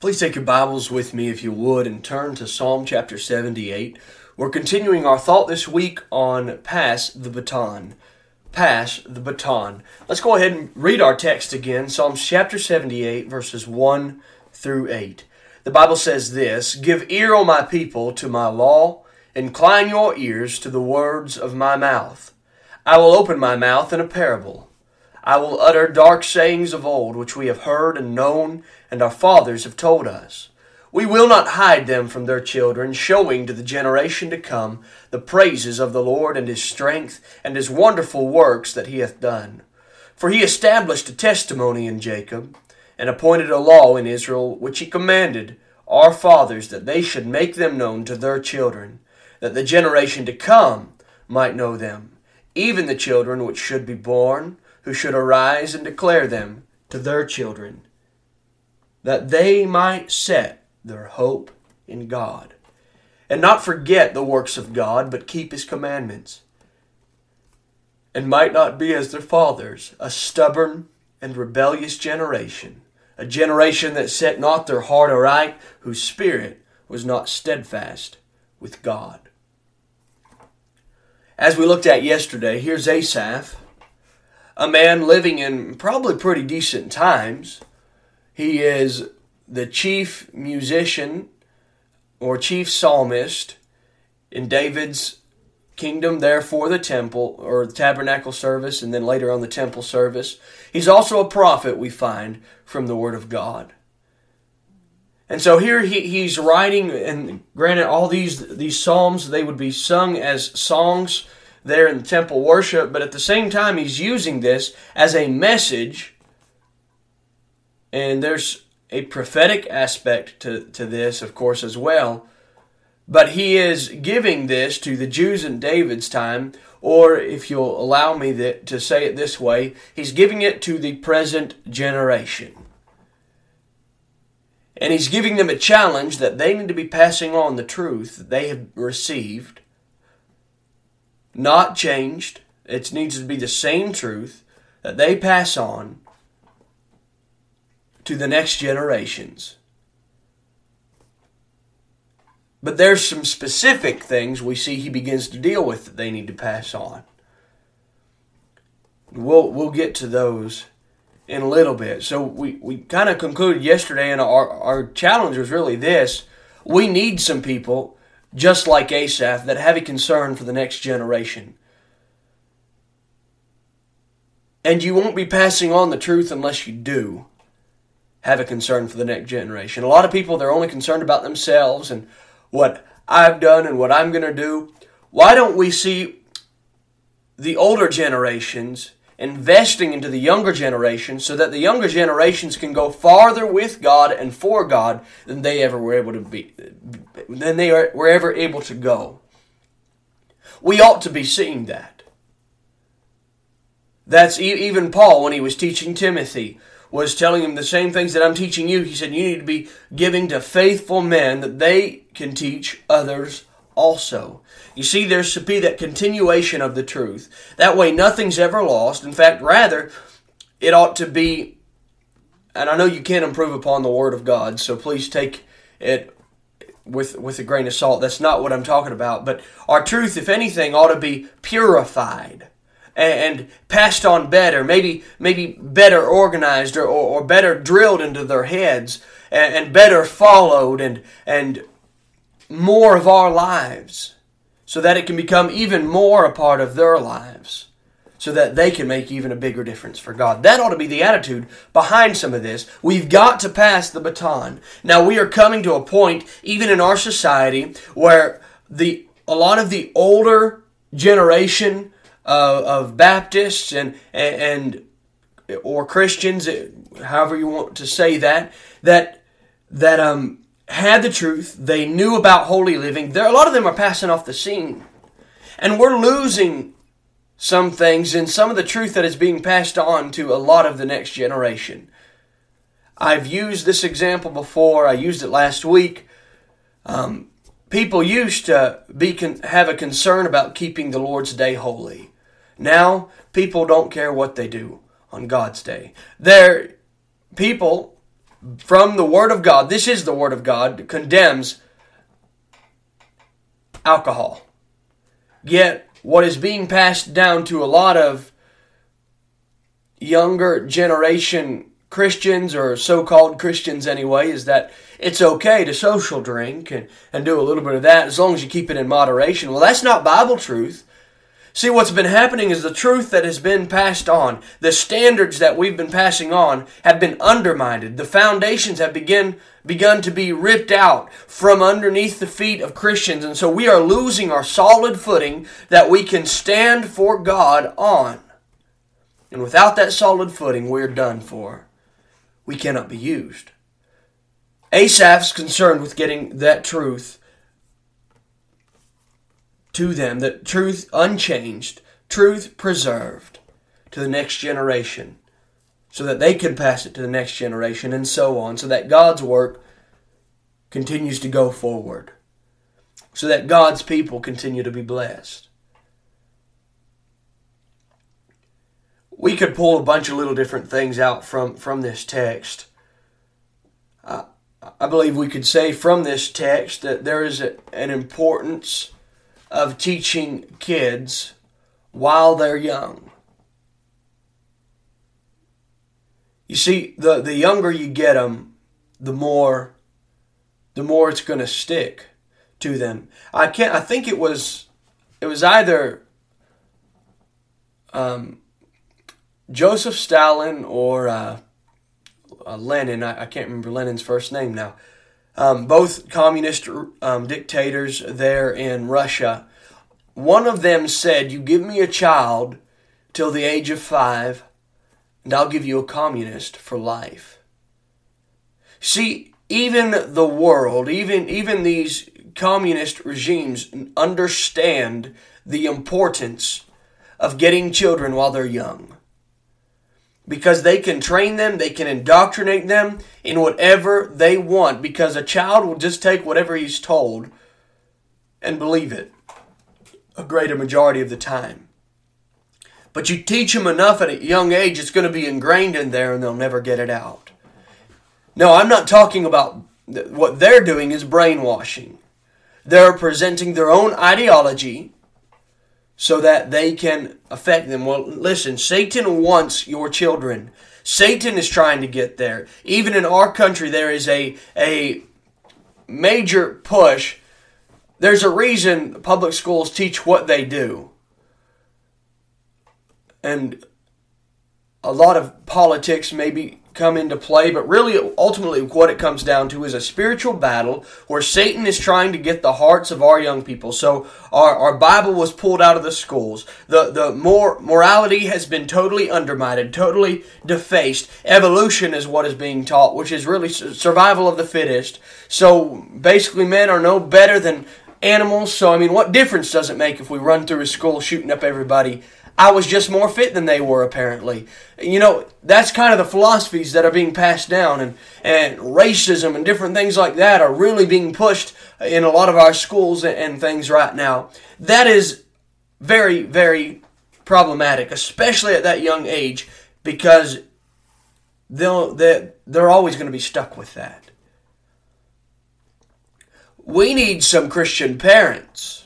Please take your Bibles with me, if you would, and turn to Psalm chapter 78. We're continuing our thought this week on Pass the Baton. Pass the Baton. Let's go ahead and read our text again Psalms chapter 78, verses 1 through 8. The Bible says this Give ear, O my people, to my law, incline your ears to the words of my mouth. I will open my mouth in a parable. I will utter dark sayings of old, which we have heard and known, and our fathers have told us. We will not hide them from their children, showing to the generation to come the praises of the Lord and his strength and his wonderful works that he hath done. For he established a testimony in Jacob, and appointed a law in Israel, which he commanded our fathers that they should make them known to their children, that the generation to come might know them, even the children which should be born who should arise and declare them to their children, that they might set their hope in God, and not forget the works of God, but keep his commandments, and might not be as their fathers, a stubborn and rebellious generation, a generation that set not their heart aright, whose spirit was not steadfast with God. As we looked at yesterday, here's Asaph a man living in probably pretty decent times. He is the chief musician or chief psalmist in David's kingdom, therefore the temple or the tabernacle service, and then later on the temple service. He's also a prophet, we find from the Word of God. And so here he, he's writing, and granted, all these these psalms they would be sung as songs there in the temple worship, but at the same time, he's using this as a message. And there's a prophetic aspect to, to this, of course, as well. But he is giving this to the Jews in David's time, or if you'll allow me to say it this way, he's giving it to the present generation. And he's giving them a challenge that they need to be passing on the truth that they have received not changed. It needs to be the same truth that they pass on to the next generations. But there's some specific things we see he begins to deal with that they need to pass on. We'll we'll get to those in a little bit. So we, we kind of concluded yesterday and our, our challenge was really this. We need some people just like Asaph, that have a concern for the next generation. And you won't be passing on the truth unless you do have a concern for the next generation. A lot of people, they're only concerned about themselves and what I've done and what I'm going to do. Why don't we see the older generations investing into the younger generation so that the younger generations can go farther with God and for God than they ever were able to be than they were ever able to go. We ought to be seeing that. That's even Paul when he was teaching Timothy was telling him the same things that I'm teaching you. He said you need to be giving to faithful men that they can teach others also. You see, there should be that continuation of the truth. That way, nothing's ever lost. In fact, rather, it ought to be, and I know you can't improve upon the Word of God, so please take it with, with a grain of salt. That's not what I'm talking about. But our truth, if anything, ought to be purified and passed on better, maybe maybe better organized or, or, or better drilled into their heads and, and better followed and and more of our lives so that it can become even more a part of their lives so that they can make even a bigger difference for God. That ought to be the attitude behind some of this. We've got to pass the baton. Now we are coming to a point even in our society where the a lot of the older generation uh, of Baptists and, and or Christians, however you want to say that, that that um had the truth, they knew about holy living. There, a lot of them are passing off the scene. And we're losing some things and some of the truth that is being passed on to a lot of the next generation. I've used this example before. I used it last week. Um, people used to be con- have a concern about keeping the Lord's day holy. Now people don't care what they do on God's day. There, people from the Word of God. This is the Word of God condemns alcohol. Yet, what is being passed down to a lot of younger generation Christians or so called Christians anyway is that it's okay to social drink and, and do a little bit of that as long as you keep it in moderation. Well, that's not Bible truth. See, what's been happening is the truth that has been passed on, the standards that we've been passing on have been undermined. The foundations have begin, begun to be ripped out from underneath the feet of Christians. And so we are losing our solid footing that we can stand for God on. And without that solid footing, we're done for we cannot be used. Asaph's concerned with getting that truth to them, that truth unchanged, truth preserved to the next generation, so that they can pass it to the next generation, and so on, so that God's work continues to go forward, so that God's people continue to be blessed. we could pull a bunch of little different things out from from this text. Uh, I believe we could say from this text that there is a, an importance of teaching kids while they're young. You see, the the younger you get them, the more the more it's going to stick to them. I can't. I think it was it was either um, Joseph Stalin or uh, uh, Lenin, I, I, can't remember Lenin's first name now, um, both communist um, dictators there in Russia, one of them said, You give me a child till the age of five, and I'll give you a communist for life. See, even the world, even, even these communist regimes understand the importance of getting children while they're young because they can train them, they can indoctrinate them in whatever they want because a child will just take whatever he's told and believe it a greater majority of the time. But you teach them enough at a young age, it's going to be ingrained in there and they'll never get it out. No, I'm not talking about what they're doing is brainwashing. They're presenting their own ideology so that they can affect them. Well, listen, Satan wants your children. Satan is trying to get there. Even in our country, there is a, a major push. There's a reason public schools teach what they do. And a lot of politics maybe come into play, but really, ultimately, what it comes down to is a spiritual battle where Satan is trying to get the hearts of our young people. So, our, our Bible was pulled out of the schools. The, the more morality has been totally undermined, totally defaced. Evolution is what is being taught, which is really survival of the fittest. So, basically, men are no better than animals. So, I mean, what difference does it make if we run through a school shooting up everybody? I was just more fit than they were, apparently. You know, that's kind of the philosophies that are being passed down, and, and racism and different things like that are really being pushed in a lot of our schools and, and things right now. That is very, very problematic, especially at that young age, because they'll, they're, they're always going to be stuck with that. We need some Christian parents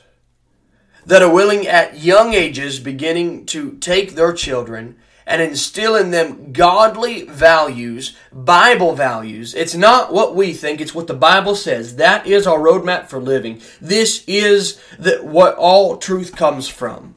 that are willing at young ages beginning to take their children and instill in them godly values, Bible values. It's not what we think, it's what the Bible says. That is our roadmap for living. This is the, what all truth comes from.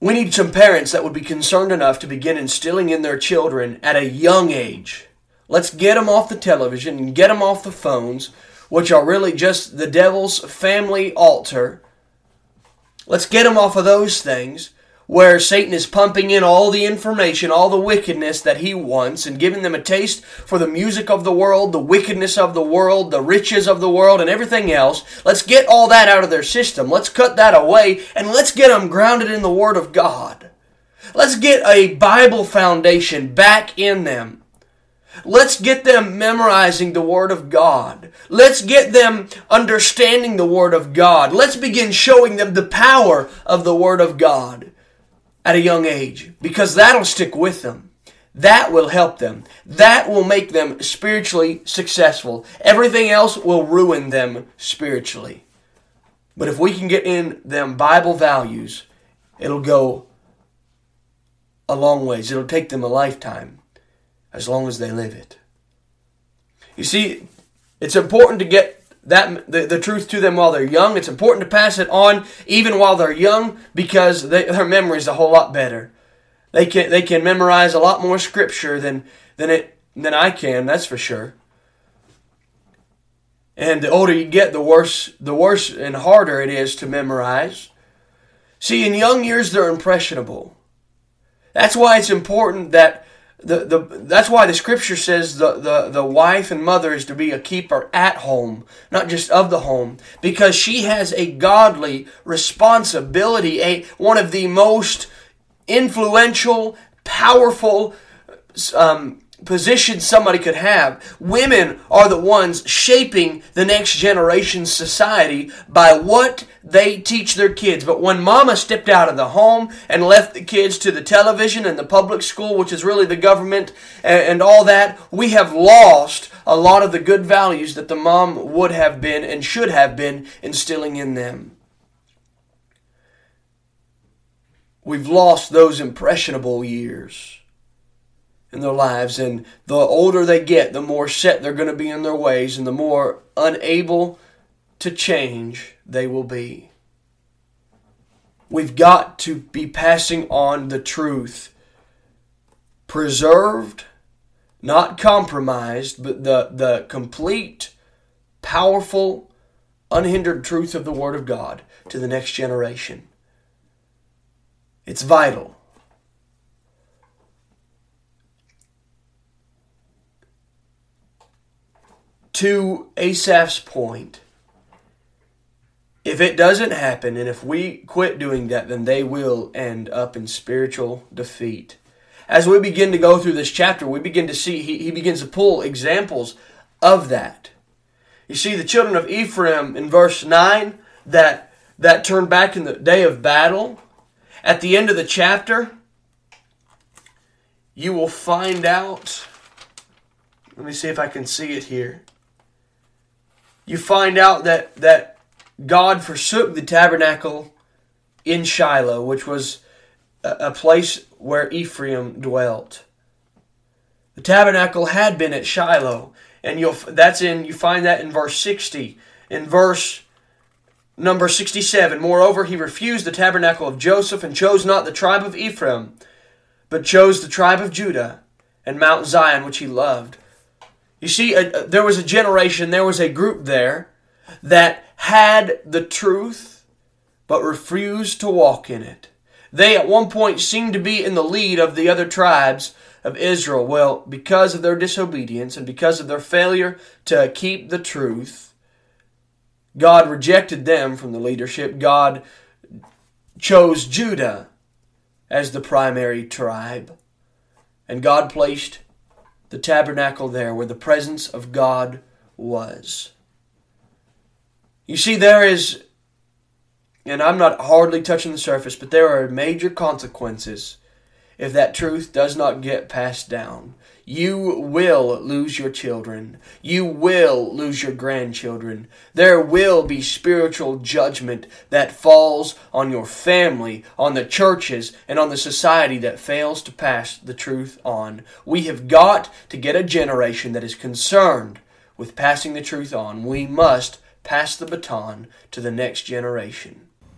We need some parents that would be concerned enough to begin instilling in their children at a young age. Let's get them off the television and get them off the phones which are really just the devil's family altar. Let's get them off of those things. where Satan is pumping in all the information, all the wickedness that he wants, and giving them a taste for the music of the world, the wickedness of the world, the riches of the world, and everything else. Let's get all that out of their system. Let's cut that away, and let's get them grounded in the Word of God. Let's get a Bible foundation back in them. Let's get them memorizing the Word of God. Let's get them understanding the Word of God. Let's begin showing them the power of the Word of God at a young age because that'll stick with them. That will help them. That will make them spiritually successful. Everything else will ruin them spiritually. But if we can get in them Bible values, it'll go a long ways. It'll take them a lifetime as long as they live it. You see, it's important to get that the, the truth to them while they're young. It's important to pass it on even while they're young because they, their memory is a whole lot better. They can they can memorize a lot more scripture than than it than I can. That's for sure. And the older you get, the worse the worse and harder it is to memorize. See, in young years they're impressionable. That's why it's important that the, the that's why the scripture says the, the, the wife and mother is to be a keeper at home, not just of the home, because she has a godly responsibility, a one of the most influential, powerful um, position somebody could have. Women are the ones shaping the next generation's society by what they teach their kids. But when mama stepped out of the home and left the kids to the television and the public school, which is really the government and all that, we have lost a lot of the good values that the mom would have been and should have been instilling in them. We've lost those impressionable years in their lives. And the older they get, the more set they're going to be in their ways and the more unable to change they will be. We've got to be passing on the truth, preserved, not compromised, but the, the complete, powerful, unhindered truth of the Word of God to the next generation. It's vital. To Asaph's point, if it doesn't happen and if we quit doing that, then they will end up in spiritual defeat. As we begin to go through this chapter, we begin to see, he, he begins to pull examples of that. You see, the children of Ephraim in verse 9 that, that turned back in the day of battle, at the end of the chapter, you will find out. Let me see if I can see it here you find out that, that God forsook the tabernacle in Shiloh, which was a, a place where Ephraim dwelt. The tabernacle had been at Shiloh, and you'll that's in you find that in verse 60. In verse number 67, moreover, he refused the tabernacle of Joseph and chose not the tribe of Ephraim, but chose the tribe of Judah and Mount Zion, which he loved. You see, a, a, there was a generation, there was a group there that had the truth but refused to walk in it. They at one point seemed to be in the lead of the other tribes of Israel. Well, because of their disobedience and because of their failure to keep the truth, God rejected them from the leadership. God chose Judah as the primary tribe. And God placed the tabernacle there where the presence of God was. You see, there is, and I'm not hardly touching the surface, but there are major consequences if that truth does not get passed down. You will lose your children. You will lose your grandchildren. There will be spiritual judgment that falls on your family, on the churches, and on the society that fails to pass the truth on. We have got to get a generation that is concerned with passing the truth on. We must pass the baton to the next generation.